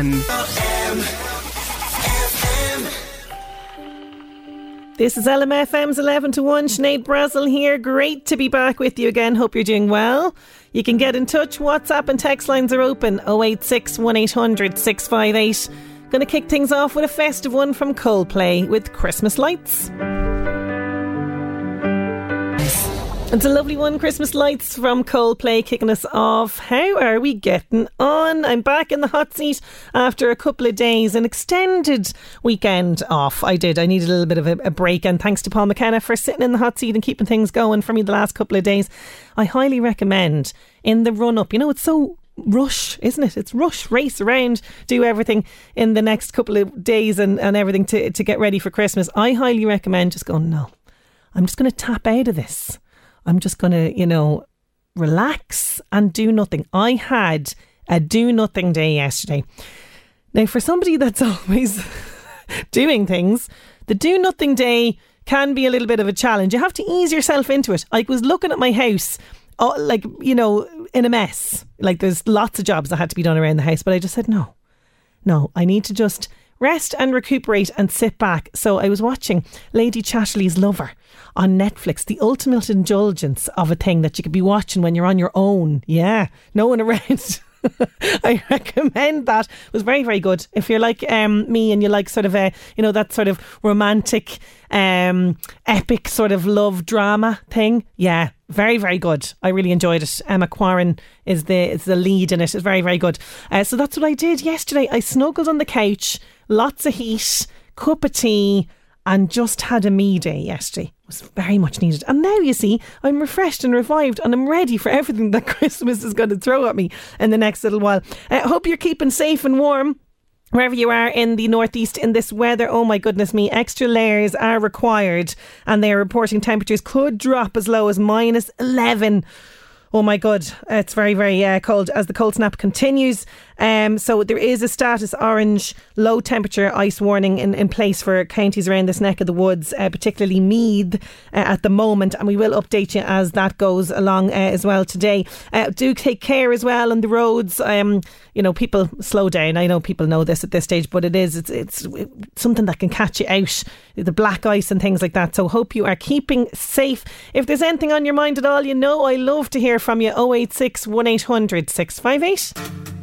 1. This is LMFM's 11 to 1. Sinead Brazel here. Great to be back with you again. Hope you're doing well. You can get in touch. WhatsApp and text lines are open 086 1800 658. Going to kick things off with a festive one from Coldplay with Christmas lights. It's a lovely one, Christmas lights from Coldplay kicking us off. How are we getting on? I'm back in the hot seat after a couple of days, an extended weekend off. I did. I needed a little bit of a, a break, and thanks to Paul McKenna for sitting in the hot seat and keeping things going for me the last couple of days. I highly recommend in the run up. You know, it's so rush, isn't it? It's rush, race around, do everything in the next couple of days and, and everything to, to get ready for Christmas. I highly recommend just going, no, I'm just going to tap out of this. I'm just going to, you know, relax and do nothing. I had a do nothing day yesterday. Now, for somebody that's always doing things, the do nothing day can be a little bit of a challenge. You have to ease yourself into it. I was looking at my house, oh, like, you know, in a mess. Like, there's lots of jobs that had to be done around the house, but I just said, no, no, I need to just rest and recuperate and sit back. So I was watching Lady Chatterley's Lover on Netflix, the ultimate indulgence of a thing that you could be watching when you're on your own. Yeah, no one around. I recommend that. It was very, very good. If you're like um, me and you like sort of a, you know, that sort of romantic, um, epic sort of love drama thing, yeah, very, very good. I really enjoyed it. Emma Corrin is the is the lead in it. It's very, very good. Uh, so that's what I did yesterday. I snuggled on the couch, lots of heat, cup of tea, and just had a me day yesterday. It was very much needed. And now you see, I'm refreshed and revived and I'm ready for everything that Christmas is going to throw at me in the next little while. I uh, hope you're keeping safe and warm wherever you are in the northeast in this weather, oh my goodness me, extra layers are required, and they are reporting temperatures could drop as low as minus 11. Oh my god, it's very very uh, cold as the cold snap continues. Um, so there is a status orange low temperature ice warning in, in place for counties around this neck of the woods, uh, particularly Meath uh, at the moment, and we will update you as that goes along uh, as well today. Uh, do take care as well on the roads. Um, you know, people slow down. I know people know this at this stage, but it is it's, it's something that can catch you out, the black ice and things like that. So hope you are keeping safe. If there's anything on your mind at all, you know I love to hear from you. 086 1800 658.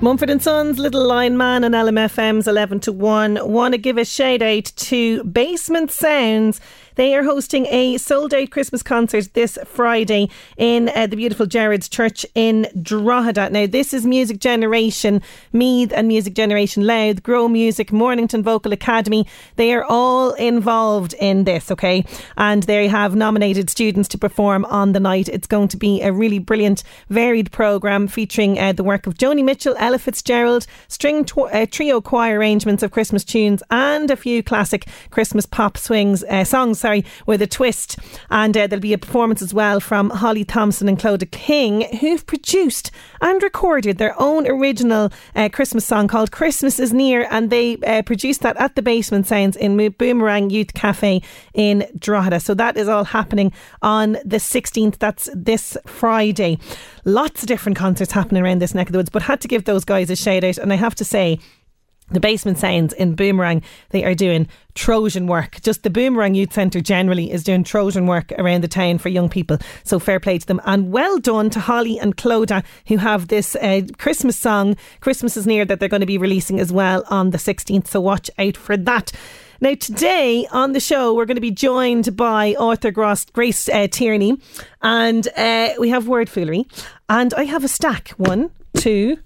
Mumford and Sons, Little Lion Man and LMFM's 11 to 1. Want to give a shout out to Basement Sounds they are hosting a sold out Christmas concert this Friday in uh, the beautiful Jared's Church in Drogheda. Now, this is Music Generation Meath and Music Generation Louth, Grow Music, Mornington Vocal Academy. They are all involved in this, okay? And they have nominated students to perform on the night. It's going to be a really brilliant, varied programme featuring uh, the work of Joni Mitchell, Ella Fitzgerald, string tw- uh, trio choir arrangements of Christmas tunes, and a few classic Christmas pop swings uh, songs sorry, with a twist. And uh, there'll be a performance as well from Holly Thompson and Clodagh King, who've produced and recorded their own original uh, Christmas song called Christmas is Near. And they uh, produced that at the Basement Sounds in Boomerang Youth Cafe in Drogheda. So that is all happening on the 16th. That's this Friday. Lots of different concerts happening around this neck of the woods, but had to give those guys a shout out. And I have to say, the basement sounds in Boomerang, they are doing Trojan work. Just the Boomerang Youth Centre generally is doing Trojan work around the town for young people. So fair play to them. And well done to Holly and Clodagh, who have this uh, Christmas song, Christmas is Near, that they're going to be releasing as well on the 16th. So watch out for that. Now, today on the show, we're going to be joined by author Grace uh, Tierney, and uh, we have word foolery. And I have a stack one, two,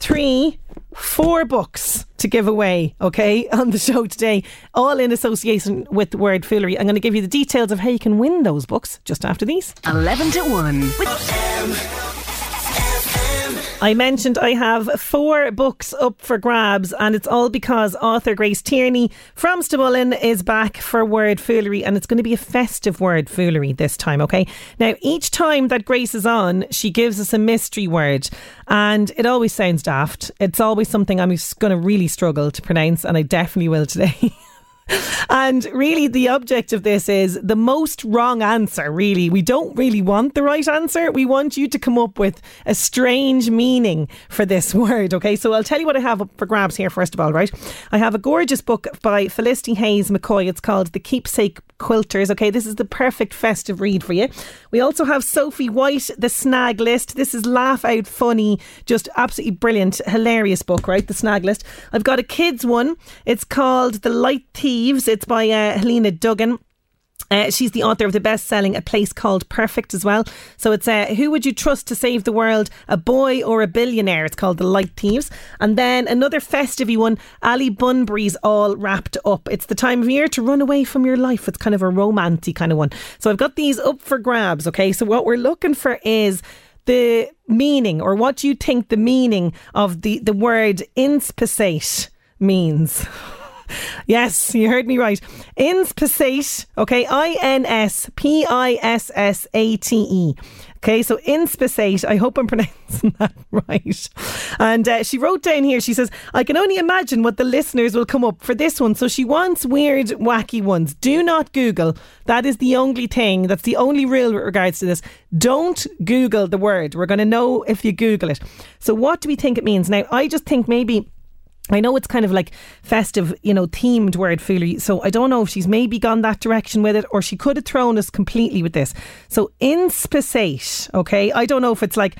three, four books to give away, okay, on the show today, all in association with word foolery. I'm going to give you the details of how you can win those books just after these. 11 to 1 with I mentioned I have four books up for grabs, and it's all because author Grace Tierney from Stamullen is back for Word Foolery, and it's going to be a festive word foolery this time, okay? Now, each time that Grace is on, she gives us a mystery word, and it always sounds daft. It's always something I'm going to really struggle to pronounce, and I definitely will today. And really, the object of this is the most wrong answer, really. We don't really want the right answer. We want you to come up with a strange meaning for this word, okay? So I'll tell you what I have up for grabs here, first of all, right? I have a gorgeous book by Felicity Hayes McCoy. It's called The Keepsake Quilters. Okay, this is the perfect festive read for you. We also have Sophie White, The Snag List. This is laugh out funny, just absolutely brilliant, hilarious book, right? The Snag List. I've got a kids one. It's called The Light It's by uh, Helena Duggan. Uh, she's the author of the best selling A Place Called Perfect as well. So it's uh, Who Would You Trust to Save the World, a Boy or a Billionaire? It's called The Light Thieves. And then another festive one, Ali Bunbury's All Wrapped Up. It's the time of year to run away from your life. It's kind of a romantic kind of one. So I've got these up for grabs, okay? So what we're looking for is the meaning or what you think the meaning of the, the word inspissate means. Yes, you heard me right. Inspissate, okay, I N S P I S S A T E. Okay, so inspissate, I hope I'm pronouncing that right. And uh, she wrote down here, she says, I can only imagine what the listeners will come up for this one. So she wants weird, wacky ones. Do not Google. That is the only thing, that's the only rule with regards to this. Don't Google the word. We're going to know if you Google it. So what do we think it means? Now, I just think maybe I know it's kind of like festive, you know, themed word foolery. So I don't know if she's maybe gone that direction with it or she could have thrown us completely with this. So inspissate, okay? I don't know if it's like,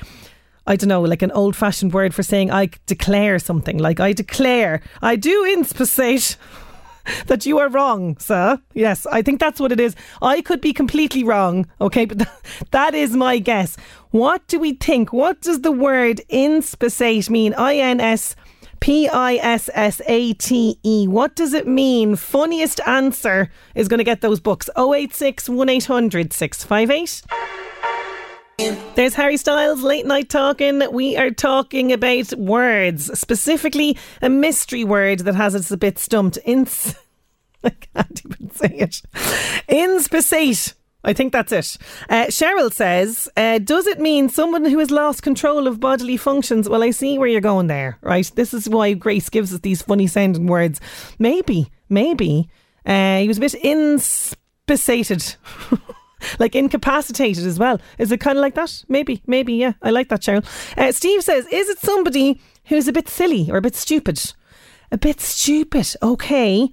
I don't know, like an old fashioned word for saying I declare something. Like I declare, I do inspissate that you are wrong, sir. Yes, I think that's what it is. I could be completely wrong, okay, but that is my guess. What do we think? What does the word inspissate mean? I N S P I S S A T E. What does it mean? Funniest answer is going to get those books. 086 1800 658. There's Harry Styles, late night talking. We are talking about words, specifically a mystery word that has us a bit stumped. Ins. I can't even say it. Inspissate. I think that's it. Uh, Cheryl says, uh, Does it mean someone who has lost control of bodily functions? Well, I see where you're going there, right? This is why Grace gives us these funny sounding words. Maybe, maybe. Uh, he was a bit inspissated. like incapacitated as well. Is it kind of like that? Maybe, maybe, yeah. I like that, Cheryl. Uh, Steve says, Is it somebody who's a bit silly or a bit stupid? A bit stupid, okay.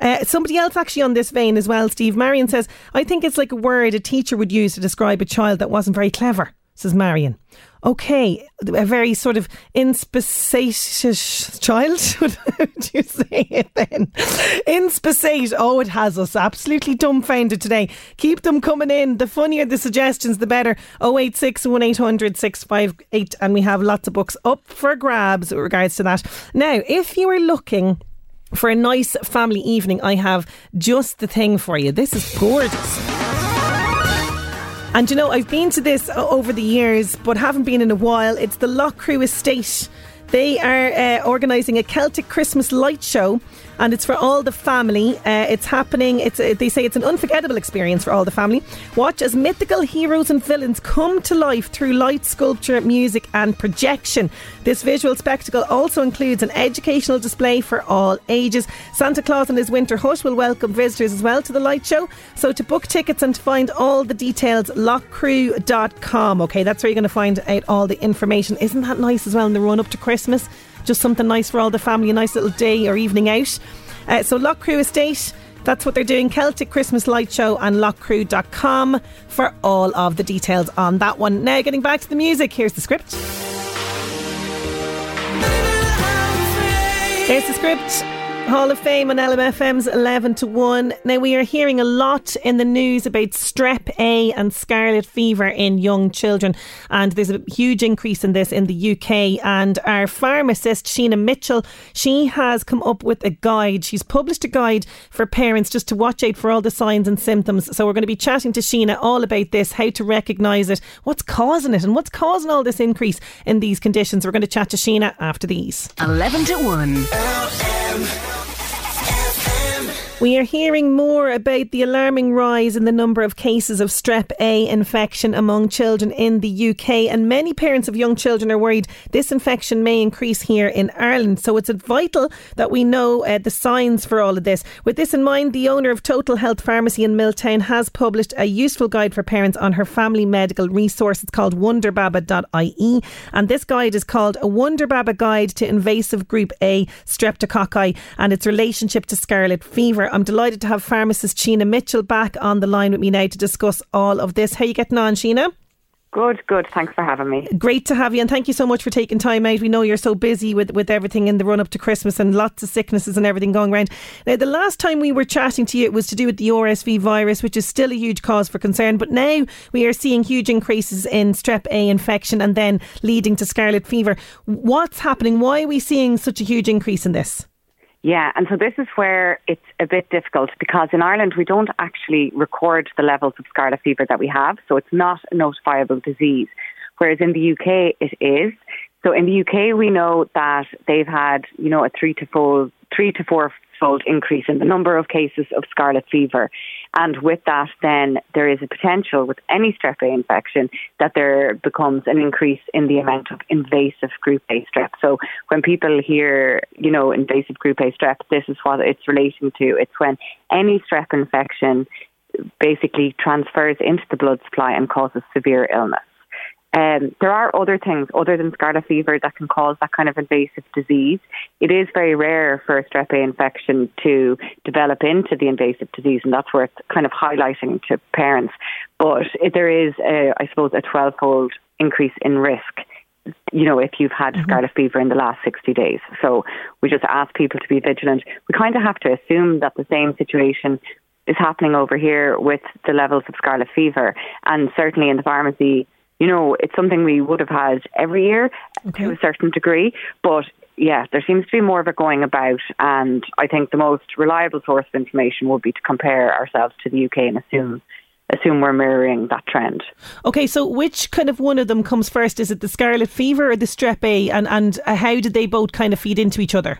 Uh, somebody else actually on this vein as well, Steve. Marion says, I think it's like a word a teacher would use to describe a child that wasn't very clever, says Marion. Okay, a very sort of inspicious child. Would you say it then? Inspissate. Oh, it has us absolutely dumbfounded today. Keep them coming in. The funnier the suggestions, the better. 086 1800 658. And we have lots of books up for grabs with regards to that. Now, if you are looking for a nice family evening, I have just the thing for you. This is gorgeous. And you know, I've been to this over the years, but haven't been in a while. It's the Loughcrew Estate. They are uh, organising a Celtic Christmas light show and it's for all the family. Uh, it's happening. It's uh, they say it's an unforgettable experience for all the family. Watch as mythical heroes and villains come to life through light sculpture, music, and projection. This visual spectacle also includes an educational display for all ages. Santa Claus and his winter hut will welcome visitors as well to the light show. So to book tickets and to find all the details, loughcrew.com. Okay, that's where you're going to find out all the information. Isn't that nice as well in the run up to Christmas? Just something nice for all the family, a nice little day or evening out. Uh, so Loughcrew Estate. That's what they're doing. Celtic Christmas Light Show and loughcrew.com for all of the details on that one. Now, getting back to the music, here's the script. Here's the script. Hall of Fame on LMFM's 11 to 1. Now, we are hearing a lot in the news about strep A and scarlet fever in young children, and there's a huge increase in this in the UK. And our pharmacist, Sheena Mitchell, she has come up with a guide. She's published a guide for parents just to watch out for all the signs and symptoms. So, we're going to be chatting to Sheena all about this, how to recognise it, what's causing it, and what's causing all this increase in these conditions. We're going to chat to Sheena after these. 11 to 1. We are hearing more about the alarming rise in the number of cases of strep A infection among children in the UK, and many parents of young children are worried this infection may increase here in Ireland. So it's vital that we know uh, the signs for all of this. With this in mind, the owner of Total Health Pharmacy in Milltown has published a useful guide for parents on her family medical resource. It's called wonderbaba.ie, and this guide is called A Wonderbaba Guide to Invasive Group A Streptococci and its relationship to scarlet fever. I'm delighted to have pharmacist Sheena Mitchell back on the line with me now to discuss all of this. How are you getting on, Sheena? Good, good. Thanks for having me. Great to have you, and thank you so much for taking time out. We know you're so busy with, with everything in the run up to Christmas and lots of sicknesses and everything going around. Now, the last time we were chatting to you, it was to do with the RSV virus, which is still a huge cause for concern. But now we are seeing huge increases in strep A infection and then leading to scarlet fever. What's happening? Why are we seeing such a huge increase in this? Yeah, and so this is where it's a bit difficult because in Ireland we don't actually record the levels of scarlet fever that we have, so it's not a notifiable disease. Whereas in the UK it is. So in the UK we know that they've had, you know, a three to four three to four fold increase in the number of cases of scarlet fever. And with that, then there is a potential with any strep A infection that there becomes an increase in the amount of invasive group A strep. So when people hear, you know, invasive group A strep, this is what it's relating to. It's when any strep infection basically transfers into the blood supply and causes severe illness. Um, there are other things other than scarlet fever that can cause that kind of invasive disease. It is very rare for a strep A infection to develop into the invasive disease, and that's worth kind of highlighting to parents. But there is, a, I suppose, a 12 fold increase in risk you know, if you've had mm-hmm. scarlet fever in the last 60 days. So we just ask people to be vigilant. We kind of have to assume that the same situation is happening over here with the levels of scarlet fever. And certainly in the pharmacy, you know, it's something we would have had every year okay. to a certain degree. But yeah, there seems to be more of it going about. And I think the most reliable source of information would be to compare ourselves to the UK and assume assume we're mirroring that trend. Okay, so which kind of one of them comes first? Is it the scarlet fever or the strep A? And, and uh, how did they both kind of feed into each other?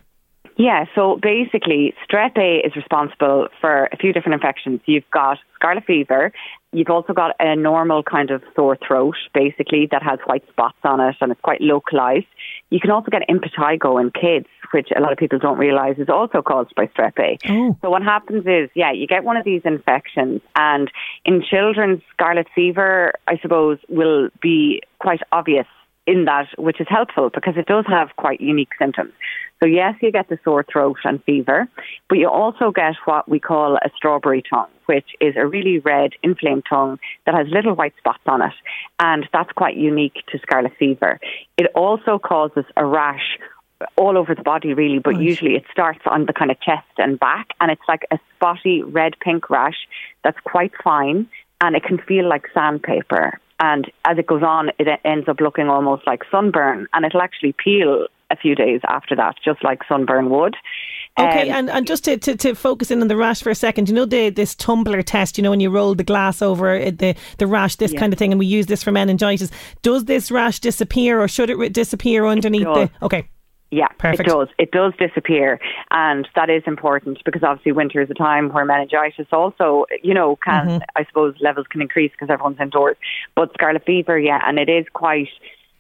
Yeah, so basically, strep A is responsible for a few different infections. You've got scarlet fever, you've also got a normal kind of sore throat, basically, that has white spots on it and it's quite localized. You can also get impetigo in kids, which a lot of people don't realize is also caused by strep A. Oh. So what happens is, yeah, you get one of these infections, and in children, scarlet fever, I suppose, will be quite obvious in that, which is helpful because it does have quite unique symptoms. So yes, you get the sore throat and fever, but you also get what we call a strawberry tongue, which is a really red, inflamed tongue that has little white spots on it. And that's quite unique to scarlet fever. It also causes a rash all over the body really, but usually it starts on the kind of chest and back and it's like a spotty red pink rash that's quite fine and it can feel like sandpaper and as it goes on, it ends up looking almost like sunburn, and it'll actually peel a few days after that, just like sunburn would. Okay, um, and, and just to, to, to, focus in on the rash for a second, you know the this tumbler test, you know when you roll the glass over the the rash, this yeah. kind of thing, and we use this for meningitis. Does this rash disappear, or should it disappear underneath the? Okay. Yeah, Perfect. it does. It does disappear, and that is important because obviously winter is a time where meningitis also, you know, can mm-hmm. I suppose levels can increase because everyone's indoors. But scarlet fever, yeah, and it is quite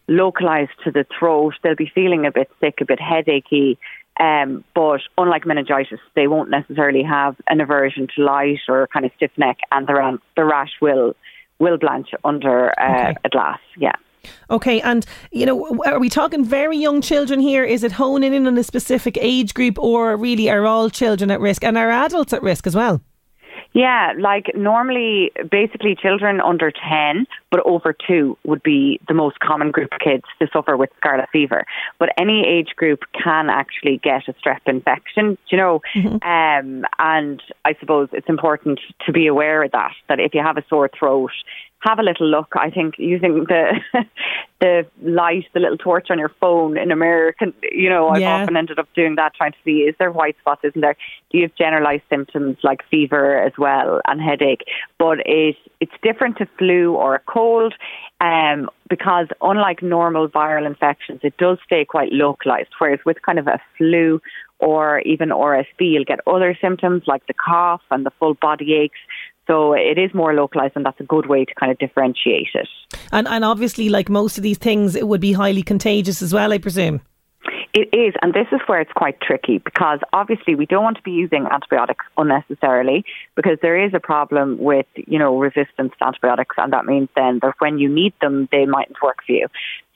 localized to the throat. They'll be feeling a bit sick, a bit headachy. Um, but unlike meningitis, they won't necessarily have an aversion to light or kind of stiff neck, and the, the rash will will blanch under uh, okay. a glass. Yeah. Okay, and you know, are we talking very young children here? Is it honing in on a specific age group, or really are all children at risk and are adults at risk as well? Yeah, like normally, basically, children under 10 but over 2 would be the most common group of kids to suffer with scarlet fever. But any age group can actually get a strep infection, you know. Mm-hmm. Um, and I suppose it's important to be aware of that, that if you have a sore throat, have a little look. I think using the the light, the little torch on your phone in a mirror, can, you know, I've yeah. often ended up doing that, trying to see is there white spots, isn't there? Do you have generalized symptoms like fever as well and headache? But it it's different to flu or a cold, um, because unlike normal viral infections, it does stay quite localized. Whereas with kind of a flu or even RSV, you'll get other symptoms like the cough and the full body aches. So it is more localized, and that's a good way to kind of differentiate it. And and obviously, like most of these things, it would be highly contagious as well, I presume. It is, and this is where it's quite tricky because obviously we don't want to be using antibiotics unnecessarily because there is a problem with, you know, resistance to antibiotics, and that means then that when you need them, they mightn't work for you.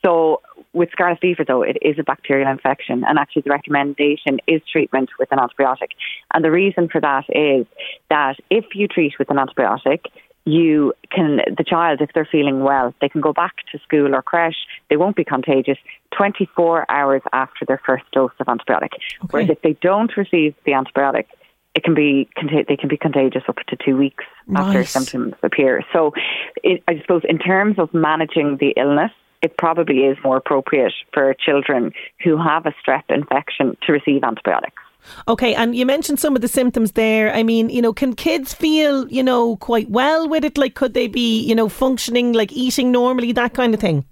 So with scarlet fever, though, it is a bacterial infection, and actually the recommendation is treatment with an antibiotic. And the reason for that is that if you treat with an antibiotic, you can the child if they're feeling well they can go back to school or creche. They won't be contagious 24 hours after their first dose of antibiotic. Okay. whereas if they don't receive the antibiotic it can be they can be contagious up to two weeks after symptoms appear. So it, i suppose in terms of managing the illness it probably is more appropriate for children who have a strep infection to receive antibiotics Okay, and you mentioned some of the symptoms there. I mean, you know, can kids feel, you know, quite well with it? Like, could they be, you know, functioning, like eating normally, that kind of thing?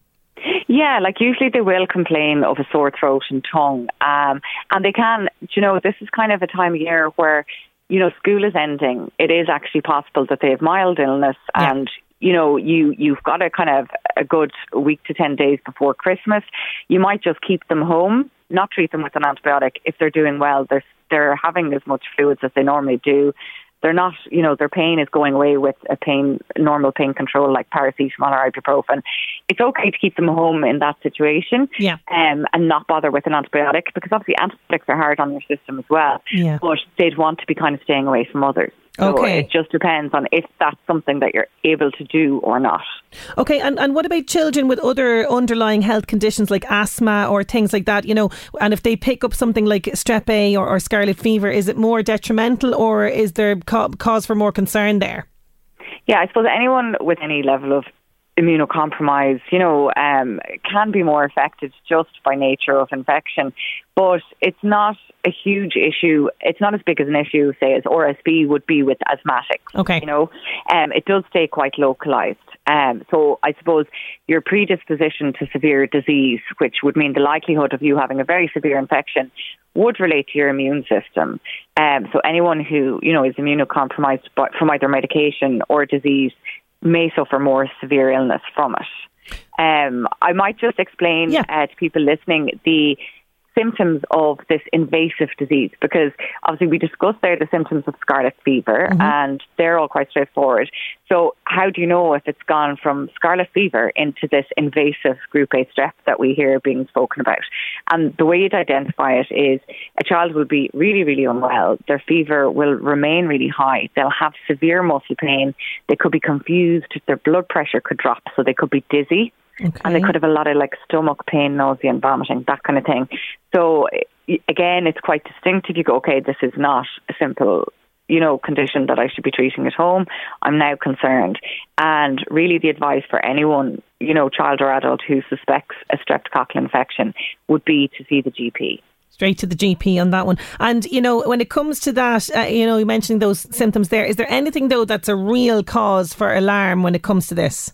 Yeah, like usually they will complain of a sore throat and tongue. Um, and they can, you know, this is kind of a time of year where, you know, school is ending. It is actually possible that they have mild illness yeah. and, you know, you, you've got a kind of a good week to 10 days before Christmas. You might just keep them home not treat them with an antibiotic if they're doing well. They're they're having as much fluids as they normally do. They're not, you know, their pain is going away with a pain, normal pain control like paracetamol or ibuprofen. It's okay to keep them home in that situation, yeah, um, and not bother with an antibiotic because obviously antibiotics are hard on your system as well. Yeah. but they'd want to be kind of staying away from others. So okay. it just depends on if that's something that you're able to do or not. Okay, and, and what about children with other underlying health conditions like asthma or things like that, you know, and if they pick up something like strep A or, or scarlet fever, is it more detrimental or is there cause for more concern there? Yeah, I suppose anyone with any level of immunocompromise, you know, um, can be more affected just by nature of infection. But it's not a huge issue. It's not as big as an issue, say, as RSV would be with asthmatics. Okay. You know, um, it does stay quite localized. Um, so I suppose your predisposition to severe disease, which would mean the likelihood of you having a very severe infection, would relate to your immune system. Um, so anyone who you know is immunocompromised from either medication or disease may suffer more severe illness from it. Um, I might just explain yeah. uh, to people listening the symptoms of this invasive disease because obviously we discussed there the symptoms of scarlet fever mm-hmm. and they're all quite straightforward. So how do you know if it's gone from scarlet fever into this invasive group A strep that we hear being spoken about? And the way you'd identify it is a child will be really, really unwell. Their fever will remain really high. They'll have severe muscle pain. They could be confused. Their blood pressure could drop, so they could be dizzy. Okay. And they could have a lot of like stomach pain, nausea, and vomiting, that kind of thing. So again, it's quite distinctive. You go, okay, this is not a simple you know, condition that I should be treating at home. I'm now concerned. And really, the advice for anyone, you know, child or adult who suspects a streptococcal infection would be to see the GP straight to the GP on that one. And you know, when it comes to that, uh, you know, you mentioning those symptoms there. Is there anything though that's a real cause for alarm when it comes to this?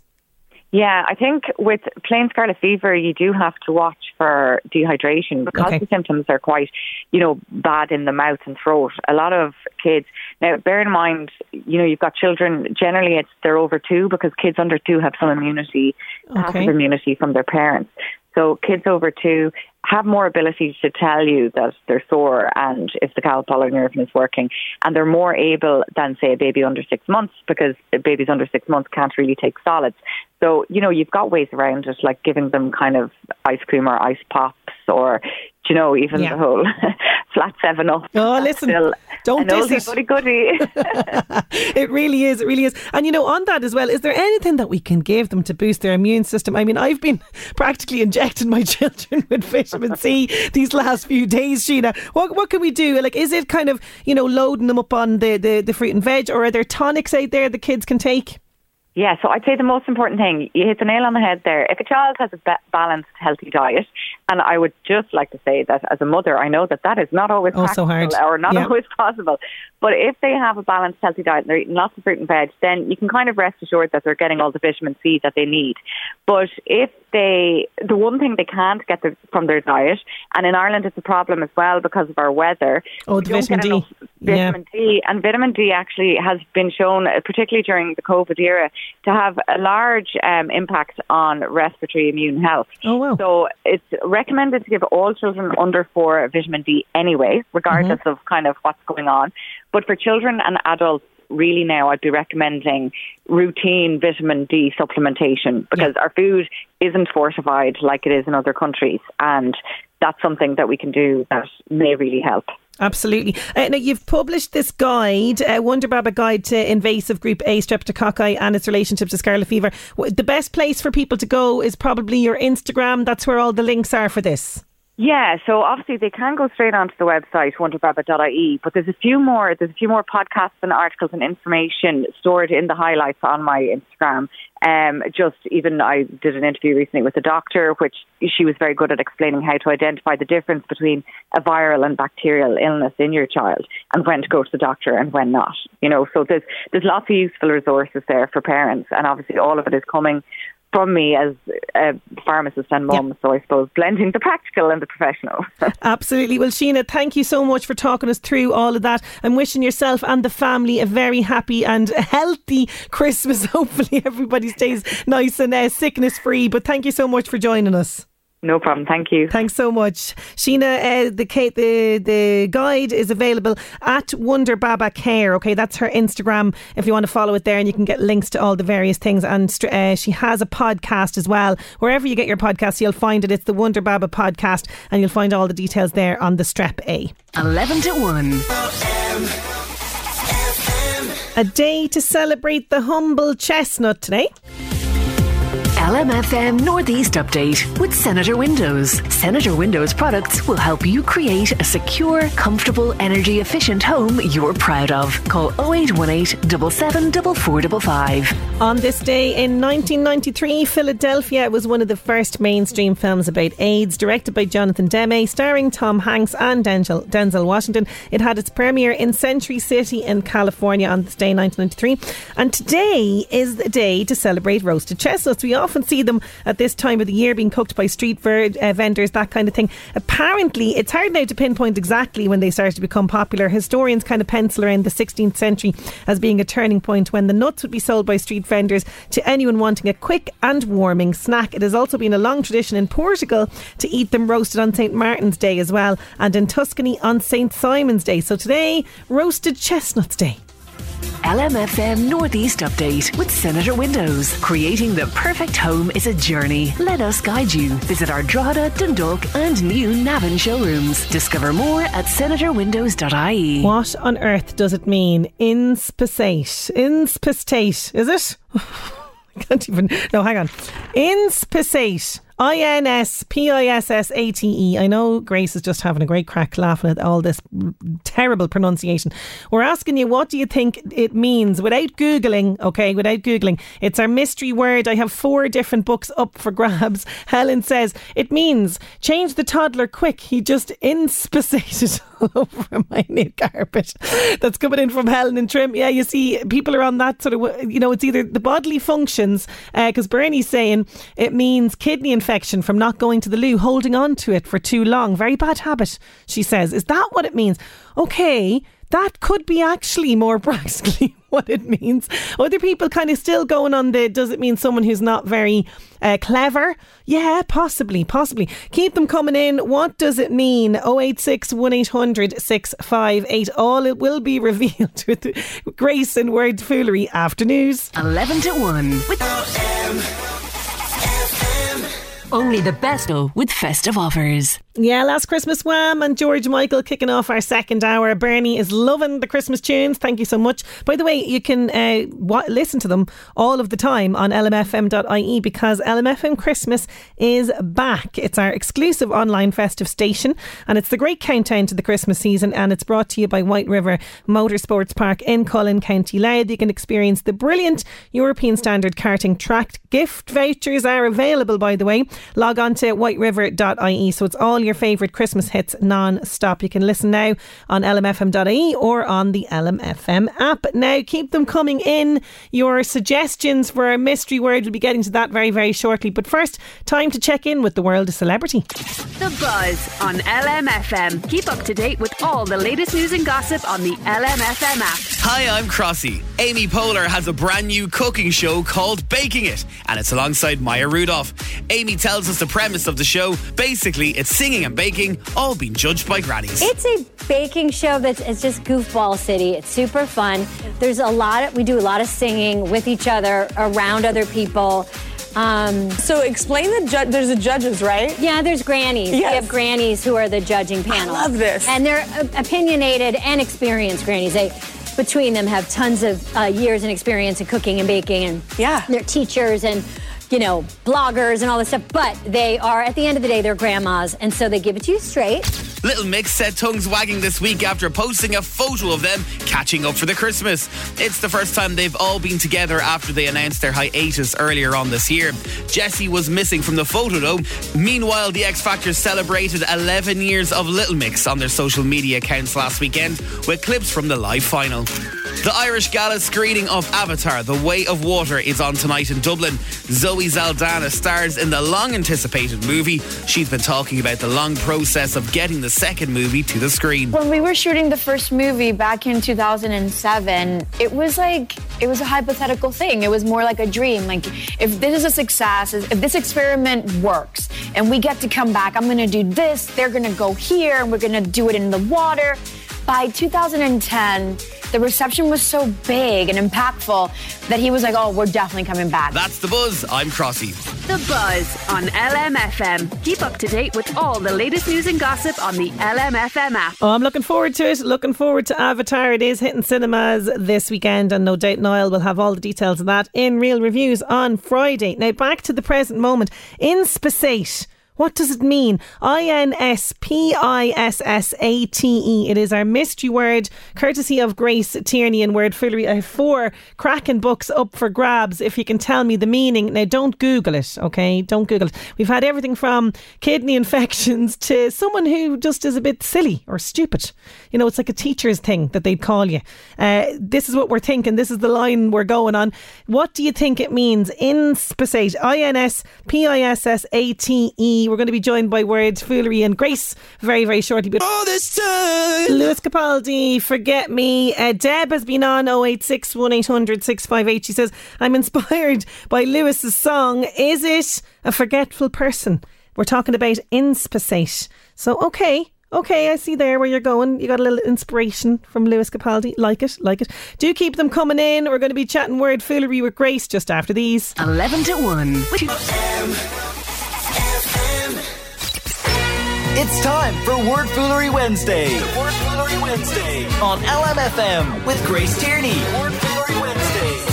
Yeah, I think with plain scarlet fever, you do have to watch for dehydration because okay. the symptoms are quite, you know, bad in the mouth and throat. A lot of kids now, bear in mind, you know, you've got children. Generally, it's they're over two because kids under two have some immunity, okay. passive immunity from their parents. So kids over two have more ability to tell you that they're sore and if the cowpolar nerve is working. And they're more able than, say, a baby under six months because babies under six months can't really take solids. So, you know, you've got ways around it, like giving them kind of ice cream or ice pops or, you know, even yeah. the whole flat seven up. Oh, listen, don't diss it. Goody goody. it really is. It really is. And you know, on that as well, is there anything that we can give them to boost their immune system? I mean, I've been practically injecting my children with vitamin C these last few days, Sheena. What what can we do? Like, is it kind of you know loading them up on the the, the fruit and veg, or are there tonics out there the kids can take? Yeah, so I'd say the most important thing, you hit the nail on the head there. If a child has a balanced, healthy diet, And I would just like to say that as a mother, I know that that is not always oh, so hard. or not yeah. always possible. But if they have a balanced, healthy diet and they're eating lots of fruit and veg, then you can kind of rest assured that they're getting all the vitamin C that they need. But if they, the one thing they can't get the, from their diet, and in Ireland it's a problem as well because of our weather. Oh, the vitamin D. Vitamin yeah. D, and vitamin D actually has been shown, uh, particularly during the COVID era, to have a large um, impact on respiratory immune health. Oh wow! So it's recommended to give all children under four vitamin D anyway, regardless mm-hmm. of kind of what's going on. But for children and adults, really now I'd be recommending routine vitamin D supplementation because yeah. our food isn't fortified like it is in other countries. And that's something that we can do that may really help. Absolutely. Uh, now, you've published this guide, uh, Wonder Baba Guide to Invasive Group A Streptococci and its relationship to scarlet fever. The best place for people to go is probably your Instagram. That's where all the links are for this. Yeah, so obviously they can go straight onto the website wonderbaba.ie, but there's a few more there's a few more podcasts and articles and information stored in the highlights on my Instagram. Um, just even I did an interview recently with a doctor, which she was very good at explaining how to identify the difference between a viral and bacterial illness in your child and when to go to the doctor and when not. You know, so there's there's lots of useful resources there for parents, and obviously all of it is coming from me as a pharmacist and mum. Yep. So I suppose blending the practical and the professional. Absolutely. Well, Sheena, thank you so much for talking us through all of that. I'm wishing yourself and the family a very happy and healthy Christmas. Hopefully, everybody stays nice and uh, sickness free. But thank you so much for joining us. No problem. Thank you. Thanks so much, Sheena. Uh, the the the guide is available at Wonder Baba Care. Okay, that's her Instagram. If you want to follow it there, and you can get links to all the various things. And uh, she has a podcast as well. Wherever you get your podcast, you'll find it. It's the Wonder Baba podcast, and you'll find all the details there on the Strep A. Eleven to one. A day to celebrate the humble chestnut today. LMFM Northeast Update with Senator Windows. Senator Windows products will help you create a secure, comfortable, energy efficient home you're proud of. Call 0818 774455. On this day in 1993, Philadelphia was one of the first mainstream films about AIDS, directed by Jonathan Demme, starring Tom Hanks and Denzel, Denzel Washington. It had its premiere in Century City in California on this day, 1993. And today is the day to celebrate roasted chestnuts. We often see them at this time of the year being cooked by street ver- uh, vendors, that kind of thing. Apparently, it's hard now to pinpoint exactly when they started to become popular. Historians kind of pencil around the 16th century as being a turning point when the nuts would be sold by street vendors to anyone wanting a quick and warming snack. It has also been a long tradition in Portugal to eat them roasted on St. Martin's Day as well, and in Tuscany on St. Simon's Day. So today, Roasted Chestnuts Day. LMFM Northeast Update with Senator Windows. Creating the perfect home is a journey. Let us guide you. Visit our Drogheda, Dundalk, and new Navan showrooms. Discover more at senatorwindows.ie. What on earth does it mean? Inspissate. Inspissate, is it? I can't even. No, hang on. Inspissate. I N S P I S S A T E. I know Grace is just having a great crack laughing at all this terrible pronunciation. We're asking you, what do you think it means without Googling? Okay, without Googling. It's our mystery word. I have four different books up for grabs. Helen says it means change the toddler quick. He just inspissated all over my new carpet. That's coming in from Helen and Trim. Yeah, you see, people are on that sort of, you know, it's either the bodily functions, because uh, Bernie's saying it means kidney and infection from not going to the loo, holding on to it for too long. Very bad habit, she says. Is that what it means? Okay, that could be actually more practically what it means. Other people kind of still going on the does it mean someone who's not very uh, clever? Yeah, possibly, possibly. Keep them coming in. What does it mean? 086 1800 658. All it will be revealed with Grace and Word Foolery after news. 11 to 1 with only the best with festive offers. Yeah, last Christmas Wham and George Michael kicking off our second hour. Bernie is loving the Christmas tunes. Thank you so much. By the way, you can uh, listen to them all of the time on lmfm.ie because LMFM Christmas is back. It's our exclusive online festive station and it's the great countdown to the Christmas season and it's brought to you by White River Motorsports Park in Collon, County Louth. You can experience the brilliant European standard karting track. Gift vouchers are available, by the way. Log on to whiteriver.ie. So it's all your favourite Christmas hits non stop. You can listen now on lmfm.ie or on the LMFM app. Now, keep them coming in. Your suggestions for a mystery word, we'll be getting to that very, very shortly. But first, time to check in with the world of celebrity. The Buzz on LMFM. Keep up to date with all the latest news and gossip on the LMFM app. Hi, I'm Crossy. Amy Poehler has a brand new cooking show called Baking It, and it's alongside Maya Rudolph. Amy tells us the premise of the show. Basically, it's singing and baking, all being judged by grannies. It's a baking show that's it's just goofball city. It's super fun. There's a lot of we do a lot of singing with each other around other people. Um, So explain the judge. There's the judges, right? yeah, there's grannies. We have grannies who are the judging panel. I love this. And they're uh, opinionated and experienced grannies. They between them have tons of uh, years and experience in cooking and baking and Yeah. they're teachers and you know bloggers and all this stuff but they are at the end of the day they're grandmas and so they give it to you straight Little Mix set tongues wagging this week after posting a photo of them catching up for the Christmas. It's the first time they've all been together after they announced their hiatus earlier on this year. Jessie was missing from the photo though. Meanwhile, the X Factor celebrated 11 years of Little Mix on their social media accounts last weekend with clips from the live final. The Irish Gala screening of Avatar The Way of Water is on tonight in Dublin. Zoe Saldana stars in the long anticipated movie. She's been talking about the long process of getting the second movie to the screen. When we were shooting the first movie back in 2007, it was like, it was a hypothetical thing. It was more like a dream. Like, if this is a success, if this experiment works, and we get to come back, I'm gonna do this, they're gonna go here, and we're gonna do it in the water. By 2010, the reception was so big and impactful that he was like, oh, we're definitely coming back. That's the buzz. I'm Crossy. The Buzz on LMFM. Keep up to date with all the latest news and gossip on the LMFM app. Oh, I'm looking forward to it. Looking forward to Avatar. It is hitting cinemas this weekend, and no doubt Niall will have all the details of that in real reviews on Friday. Now, back to the present moment. Inspissate. What does it mean? I N S P I S S A T E. It is our mystery word, courtesy of Grace Tierney and Word Foolery. I have four cracking books up for grabs if you can tell me the meaning. Now, don't Google it, okay? Don't Google it. We've had everything from kidney infections to someone who just is a bit silly or stupid. You know, it's like a teacher's thing that they'd call you. Uh, this is what we're thinking. This is the line we're going on. What do you think it means? Inspissate. I N S P I S S A T E. We're going to be joined by Word Foolery and Grace very, very shortly. But All this time. Lewis Capaldi, forget me. Uh, Deb has been on 086 1800 658. She says, I'm inspired by Lewis's song. Is it a forgetful person? We're talking about inspissate. So, okay. Okay, I see there where you're going. You got a little inspiration from Lewis Capaldi. Like it, like it. Do keep them coming in. We're going to be chatting word foolery with Grace just after these. 11 to 1. It's time for Word Foolery Wednesday. Word Foolery Wednesday on LMFM with Grace Tierney. Word Foolery Wednesday.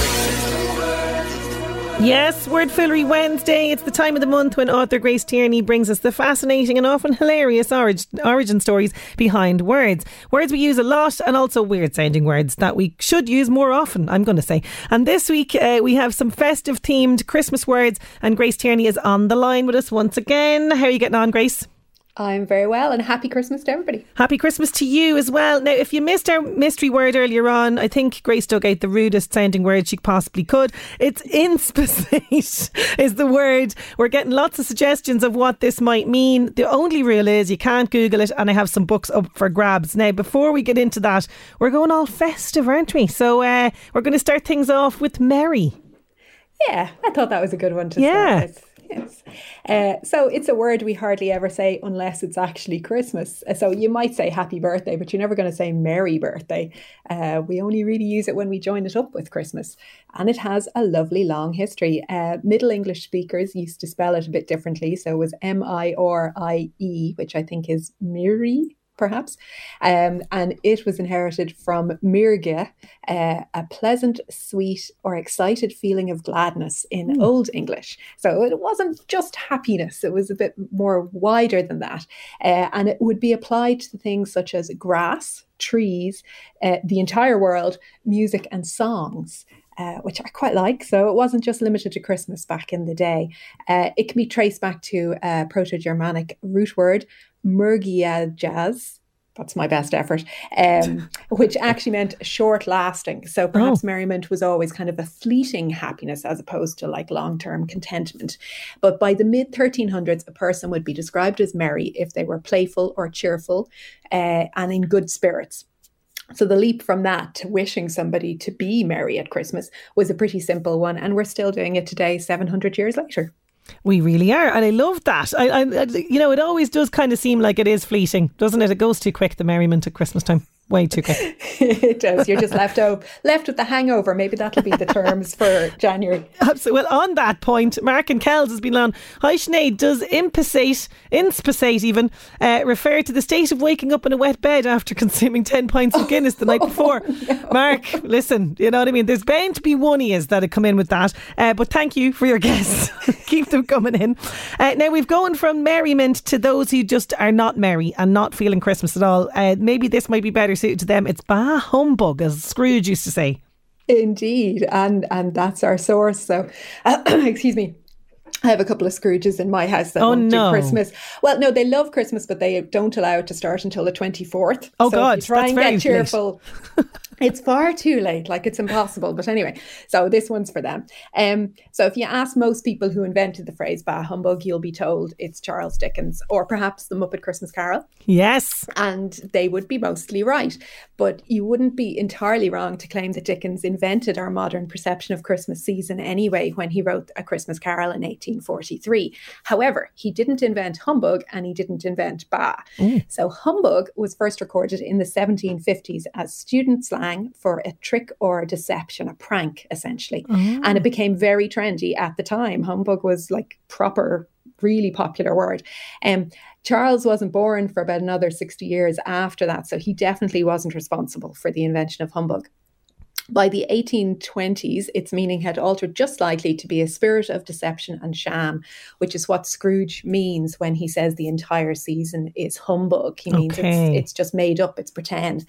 Yes, Word Foolery Wednesday. It's the time of the month when author Grace Tierney brings us the fascinating and often hilarious orig- origin stories behind words. Words we use a lot and also weird sounding words that we should use more often, I'm going to say. And this week uh, we have some festive themed Christmas words, and Grace Tierney is on the line with us once again. How are you getting on, Grace? I'm very well and happy Christmas to everybody. Happy Christmas to you as well. Now, if you missed our mystery word earlier on, I think Grace dug out the rudest sounding word she possibly could. It's inspissate is the word. We're getting lots of suggestions of what this might mean. The only rule is you can't Google it, and I have some books up for grabs. Now, before we get into that, we're going all festive, aren't we? So uh, we're going to start things off with Merry. Yeah, I thought that was a good one to Yeah. start with. Uh, so it's a word we hardly ever say unless it's actually Christmas. Uh, so you might say happy birthday, but you're never going to say merry birthday. Uh, we only really use it when we join it up with Christmas. And it has a lovely long history. Uh, Middle English speakers used to spell it a bit differently. So it was M I R I E, which I think is Miri perhaps. Um, and it was inherited from Mirge, uh, a pleasant, sweet, or excited feeling of gladness in mm. Old English. So it wasn't just happiness, it was a bit more wider than that. Uh, and it would be applied to things such as grass, trees, uh, the entire world, music, and songs. Uh, which I quite like. So it wasn't just limited to Christmas back in the day. Uh, it can be traced back to a Proto Germanic root word, murgijaz. That's my best effort, um, which actually meant short lasting. So perhaps oh. merriment was always kind of a fleeting happiness as opposed to like long term contentment. But by the mid 1300s, a person would be described as merry if they were playful or cheerful uh, and in good spirits. So the leap from that to wishing somebody to be merry at Christmas was a pretty simple one, and we're still doing it today, 700 years later. We really are, and I love that. I, I, you know, it always does kind of seem like it is fleeting, doesn't it? It goes too quick, the merriment at Christmas time way too quick. it does. You're just left out, left with the hangover. Maybe that'll be the terms for January. Absolutely. Well, on that point, Mark and Kells has been on. Hi, Sinead. Does impensate, inspissate even, uh, refer to the state of waking up in a wet bed after consuming 10 pints of Guinness the night oh, before? Oh, no. Mark, listen, you know what I mean? There's bound to be one ears that have come in with that. Uh, but thank you for your guests. Keep them coming in. Uh, now, we've gone from merriment to those who just are not merry and not feeling Christmas at all. Uh, maybe this might be better suited to them. It's bah humbug, as Scrooge used to say. Indeed, and and that's our source. So, uh, excuse me. I have a couple of Scrooges in my house that oh, won't no. do Christmas. Well, no, they love Christmas, but they don't allow it to start until the twenty fourth. Oh so God, try that's and very get cheerful. it's far too late like it's impossible but anyway so this one's for them. Um so if you ask most people who invented the phrase bah humbug you'll be told it's charles dickens or perhaps the muppet christmas carol. Yes. And they would be mostly right but you wouldn't be entirely wrong to claim that dickens invented our modern perception of christmas season anyway when he wrote a christmas carol in 1843 however he didn't invent humbug and he didn't invent bah. Mm. so humbug was first recorded in the 1750s as student slang slang for a trick or a deception, a prank, essentially. Oh. And it became very trendy at the time. Humbug was like proper, really popular word. Um, Charles wasn't born for about another 60 years after that, so he definitely wasn't responsible for the invention of humbug. By the 1820s, its meaning had altered just slightly to be a spirit of deception and sham, which is what Scrooge means when he says the entire season is humbug. He means okay. it's, it's, just made up, it's pretend.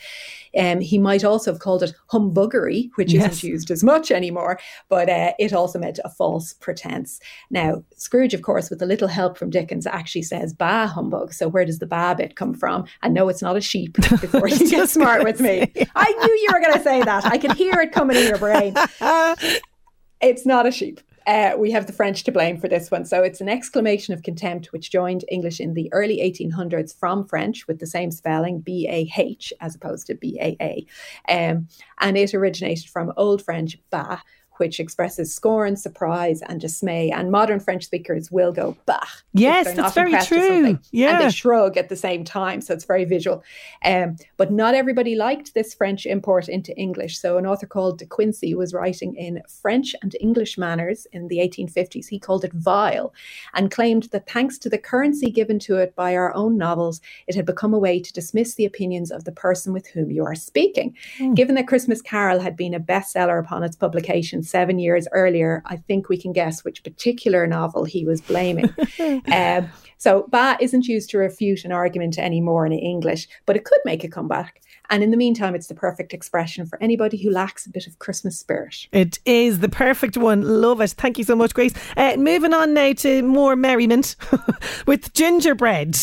Um, he might also have called it humbuggery, which yes. isn't used as much anymore, but uh, it also meant a false pretense. Now, Scrooge, of course, with a little help from Dickens, actually says bah humbug. So where does the bah bit come from? And no, it's not a sheep before you get smart with me. I knew you were going to say that. I could hear it coming in your brain. it's not a sheep. Uh, we have the French to blame for this one. So it's an exclamation of contempt which joined English in the early 1800s from French with the same spelling, B A H, as opposed to B A A. Um, and it originated from Old French, bah, which expresses scorn, surprise, and dismay. And modern French speakers will go bah. Yes, that's very true. Yeah, and they shrug at the same time, so it's very visual. Um, but not everybody liked this French import into English. So an author called De Quincey was writing in French and English manners in the 1850s. He called it vile, and claimed that thanks to the currency given to it by our own novels, it had become a way to dismiss the opinions of the person with whom you are speaking. Mm. Given that Christmas Carol had been a bestseller upon its publication seven years earlier, I think we can guess which particular novel he was blaming. um, so, ba isn't used to refute an argument anymore in English, but it could make a comeback. And in the meantime, it's the perfect expression for anybody who lacks a bit of Christmas spirit. It is the perfect one. Love it. Thank you so much, Grace. Uh, moving on now to more merriment with gingerbread.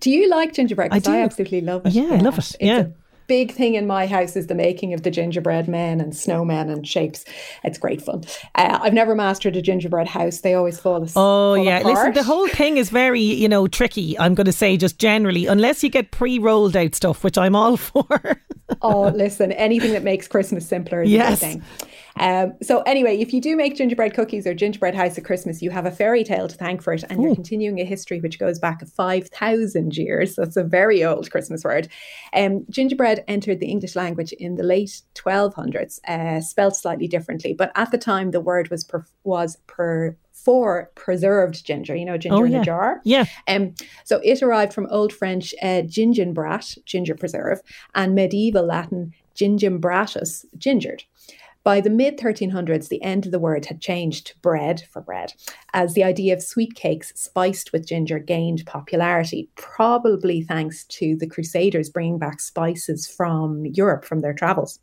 Do you like gingerbread? I do. I absolutely love it. Yeah, yeah. I love it. It's yeah big thing in my house is the making of the gingerbread men and snowmen and shapes. It's great fun. Uh, I've never mastered a gingerbread house. They always fall asleep. Oh, yeah. Apart. Listen, the whole thing is very, you know, tricky, I'm going to say, just generally, unless you get pre rolled out stuff, which I'm all for. oh, listen, anything that makes Christmas simpler is yes. a good thing. Um, so anyway, if you do make gingerbread cookies or gingerbread house at Christmas, you have a fairy tale to thank for it, and you're continuing a history which goes back five thousand years. That's a very old Christmas word. Um, gingerbread entered the English language in the late 1200s, uh, spelled slightly differently, but at the time the word was per, was per for preserved ginger, you know, ginger Oh, in a jar. Yeah. Um, so it arrived from Old French uh, gingenbrat, ginger preserve, and medieval Latin gingimbratus, gingered. By the mid 1300s, the end of the word had changed to bread for bread, as the idea of sweet cakes spiced with ginger gained popularity, probably thanks to the Crusaders bringing back spices from Europe from their travels.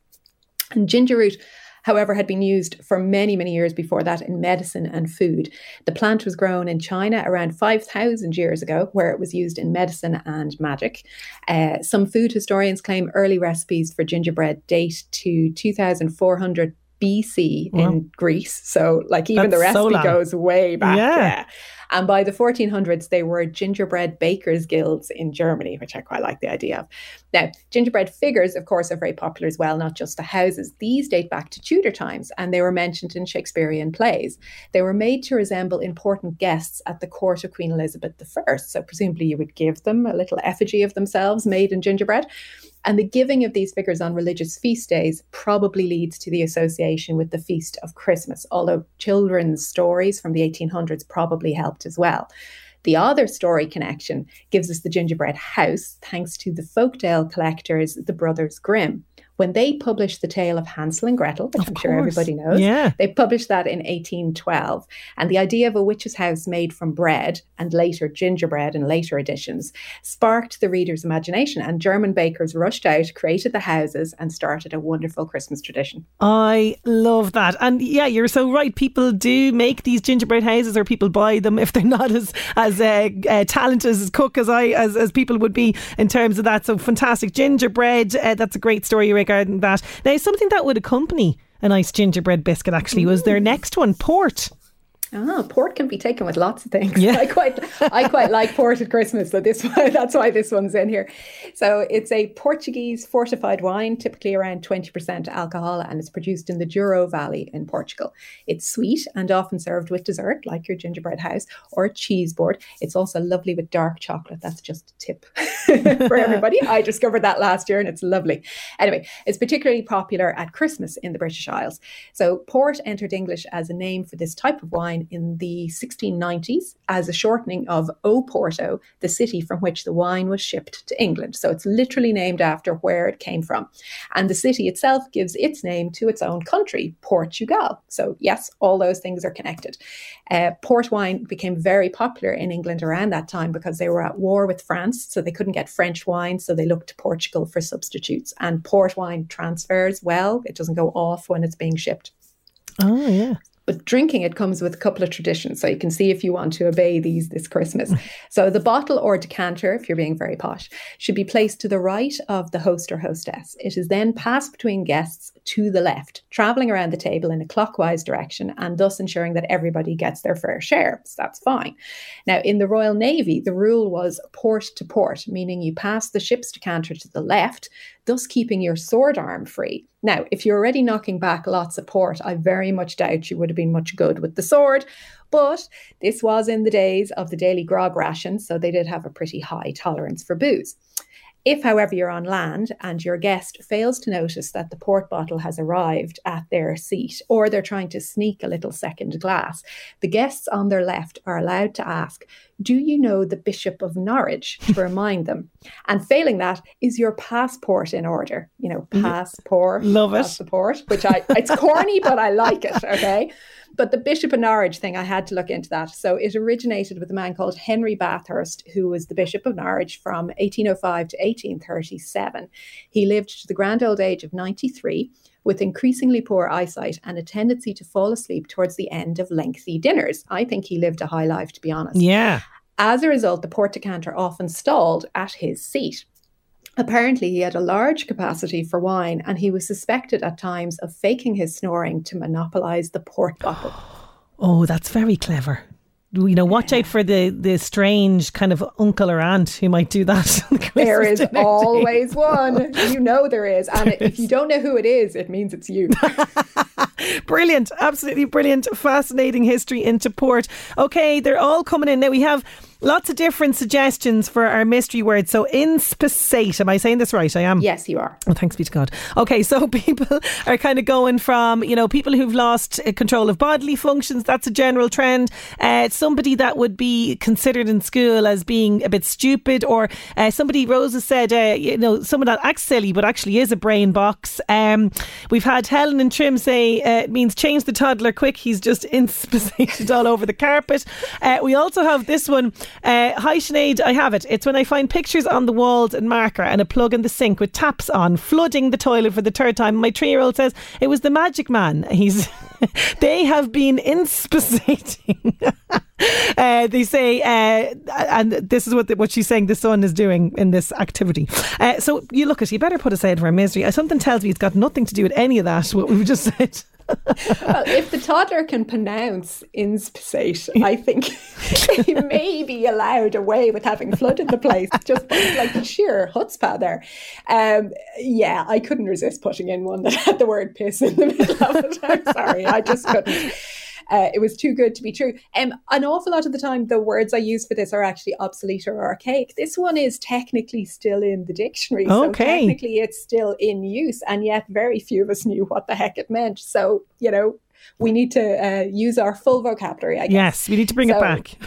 And ginger root, however, had been used for many, many years before that in medicine and food. The plant was grown in China around 5,000 years ago, where it was used in medicine and magic. Uh, some food historians claim early recipes for gingerbread date to 2400 BC Wow. in Greece. So, like, even the That's so recipe long. goes way back. Yeah. And by the 1400s, they were gingerbread bakers' guilds in Germany, which I quite like the idea of. Now, gingerbread figures, of course, are very popular as well, not just the houses. These date back to Tudor times and they were mentioned in Shakespearean plays. They were made to resemble important guests at the court of Queen Elizabeth I. So, presumably, you would give them a little effigy of themselves made in gingerbread. And the giving of these figures on religious feast days probably leads to the association with the feast of Christmas, although children's stories from the 1800s probably helped as well. The other story connection gives us the gingerbread house, thanks to the folktale collectors, the Brothers Grimm. When they published the tale of Hansel and Gretel, which I'm sure everybody knows, Yeah. they published that in 1812. And the idea of a witch's house made from bread and later gingerbread in later editions sparked the reader's imagination. And German bakers rushed out, created the houses, and started a wonderful Christmas tradition. I love that. And yeah, you're so right. People do make these gingerbread houses or people buy them if they're not as as uh, uh, talented as cook as I as, as people would be in terms of that. So fantastic gingerbread. Uh, that's a great story regarding that. Now, something that would accompany a nice gingerbread biscuit actually was their mm. next one, port. Ah, port can be taken with lots of things. Yeah. I quite, I quite like port at Christmas, so this one, that's why this one's in here. So it's a Portuguese fortified wine, typically around twenty percent alcohol, and it's produced in the Douro Valley in Portugal. It's sweet and often served with dessert, like your gingerbread house or a cheese board. It's also lovely with dark chocolate. That's just a tip for everybody. I discovered that last year, and it's lovely. Anyway, it's particularly popular at Christmas in the British Isles. So port entered English as a name for this type of wine in the 1690s as a shortening of Oporto, the city from which the wine was shipped to England. So it's literally named after where it came from. And the city itself gives its name to its own country, Portugal. So yes, all those things are connected. Uh, port wine became very popular in England around that time because they were at war with France, so they couldn't get French wine, so they looked to Portugal for substitutes. And port wine transfers well; it doesn't go off when it's being shipped. Oh yeah. But drinking it comes with a couple of traditions. So you can see if you want to obey these this Christmas. so the bottle or decanter, if you're being very posh, should be placed to the right of the host or hostess. It is then passed between guests to the left, traveling around the table in a clockwise direction and thus ensuring that everybody gets their fair share. So that's fine. Now, in the Royal Navy, the rule was port to port, meaning you pass the ship's decanter to the left, thus keeping your sword arm free. Now, if you're already knocking back lots of port, I very much doubt you would have been much good with the sword. But this was in the days of the daily grog ration, so they did have a pretty high tolerance for booze. If, however, you're on land and your guest fails to notice that the port bottle has arrived at their seat, or they're trying to sneak a little second glass, the guests on their left are allowed to ask, Do you know the Bishop of Norwich? to remind them. And failing that, is your passport in order? You know, passport. Love it. Passport, which I, it's corny, but I like it, okay? But the Bishop of Norwich thing, I had to look into that. So it originated with a man called Henry Bathurst, who was the Bishop of Norwich from 1805 to 1837. He lived to the grand old age of 93 with increasingly poor eyesight and a tendency to fall asleep towards the end of lengthy dinners. I think he lived a high life, to be honest. Yeah. As a result, the port decanter often stalled at his seat. Apparently, he had a large capacity for wine, and he was suspected at times of faking his snoring to monopolize the port bottle. Oh, that's very clever. You know, watch out for the the strange kind of uncle or aunt who might do that. the There is always one. You know there is. And if you don't know who it is, it means it's you. brilliant, absolutely brilliant, fascinating history into port. Okay, they're all coming in now. We have Lots of different suggestions for our mystery word. So, inspissate. Am I saying this right? I am. Yes, you are. Oh, thanks be to God. Okay, so people are kind of going from, you know, people who've lost uh, control of bodily functions. That's a general trend. Uh, somebody that would be considered in school as being a bit stupid, or uh, somebody, Rosa said, uh, you know, someone that acts silly but actually is a brain box. Um, we've had Helen and Trim say uh, it means change the toddler quick. He's just inspissated all over the carpet. Uh, we also have this one. Uh, hi Sinead, I have it. It's when I find pictures on the walls and marker and a plug in the sink with taps on, flooding the toilet for the third time. My three year old says it was the magic man. He's they have been inspissating. Uh, they say, uh, and this is what the, what she's saying the son is doing in this activity. Uh, so you look at, you better put aside for our misery. Something tells me it's got nothing to do with any of that. What we've just said well, if the toddler can pronounce inspissate, I think he may be allowed away with having flooded the place. Just like sheer chutzpah there. Um, yeah, I couldn't resist putting in one that had the word piss in the middle of it. I'm sorry, I just couldn't. Uh, it was too good to be true. Um, an awful lot of the time, the words I use for this are actually obsolete or archaic. This one is technically still in the dictionary. Okay. So technically, it's still in use. And yet, very few of us knew what the heck it meant. So, you know, we need to uh, use our full vocabulary, I guess. Yes, we need to bring so it back.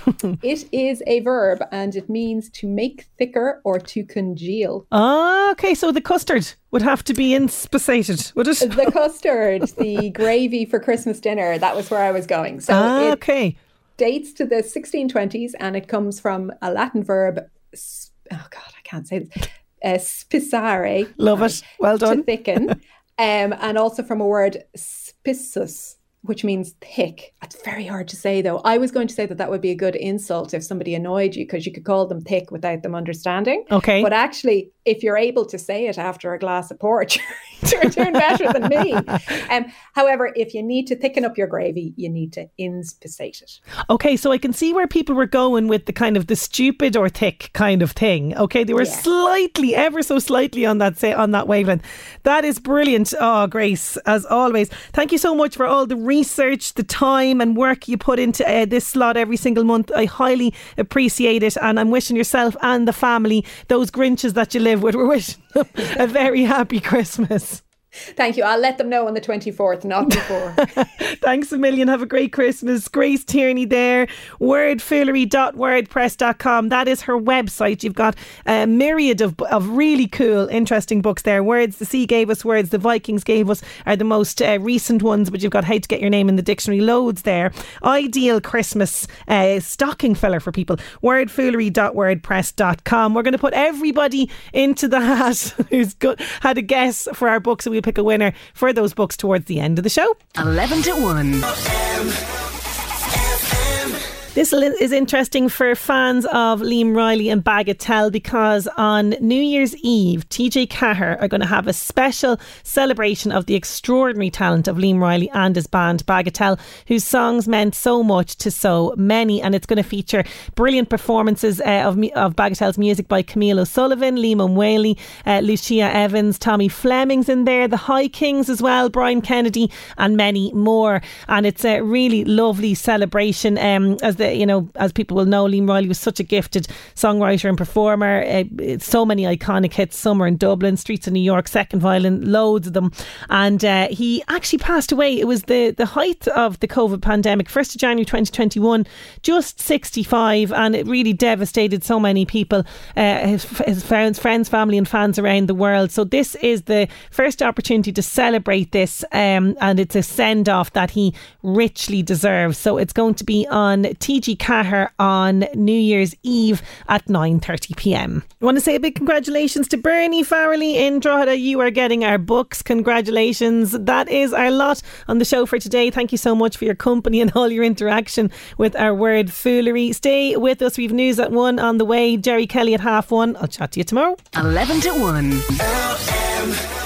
it is a verb and it means to make thicker or to congeal. Ah, okay. So the custard would have to be inspissated, would it? The custard, the gravy for Christmas dinner, that was where I was going. So ah, okay. dates to the 1620s and it comes from a Latin verb, oh God, I can't say this, uh, spissare. Love it. Well done. To thicken. um, and also from a word spissus, which means thick. It's very hard to say, though. I was going to say that that would be a good insult if somebody annoyed you because you could call them thick without them understanding. Okay. But actually, if you're able to say it after a glass of port, you're doing better than me. Um, however, if you need to thicken up your gravy, you need to inspissate it. Okay, so I can see where people were going with the kind of the stupid or thick kind of thing. Okay, they were yeah. slightly, ever so slightly on that say on that wavelength. That is brilliant. Oh, Grace, as always. Thank you so much for all the research, the time and work you put into uh, this slot every single month. I highly appreciate it, and I'm wishing yourself and the family those Grinches that you live with. We're wishing them a very happy Christmas. Thank you. I'll let them know on the 24th, not before. Thanks a million. Have a great Christmas. Grace Tierney there, wordfoolery.wordpress.com. That is her website. You've got a myriad of, of really cool, interesting books there. Words the Sea gave us, Words the Vikings gave us are the most uh, recent ones, but you've got How to Get Your Name in the Dictionary, loads there. Ideal Christmas uh, stocking filler for people. Wordfoolery.wordpress.com. We're going to put everybody into the hat who's got, had a guess for our books. So we'll pick a winner for those books towards the end of the show. 11 to 1. This is interesting for fans of Liam Reilly and Bagatelle because on New Year's Eve, TG Ceathair are going to have a special celebration of the extraordinary talent of Liam Reilly and his band Bagatelle, whose songs meant so much to so many. And it's going to feature brilliant performances uh, of, of Bagatelle's music by Camille O'Sullivan, Liam Whaley, uh, Lucia Evans, Tommy Fleming's in there, the High Kings as well, Brian Kennedy, and many more. And it's a really lovely celebration um, as the the, you know, as people will know, Liam Reilly was such a gifted songwriter and performer. Uh, so many iconic hits. Summer in Dublin, Streets of New York, Second Violin, loads of them. And uh, he actually passed away. It was the, the height of the COVID pandemic, 1st of January 2021, just 65. And it really devastated so many people, uh, his, his friends, friends, family, and fans around the world. So this is the first opportunity to celebrate this. Um, and it's a send off that he richly deserves. So it's going to be on TV TG Ceathair on New Year's Eve at 9.30pm. I want to say a big congratulations to Bernie Farrelly in Drogheda. You are getting our books. Congratulations. That is our lot on the show for today. Thank you so much for your company and all your interaction with our word foolery. Stay with us. We've news at one on the way. Jerry Kelly at half one. I'll chat to you tomorrow. 11 to 1.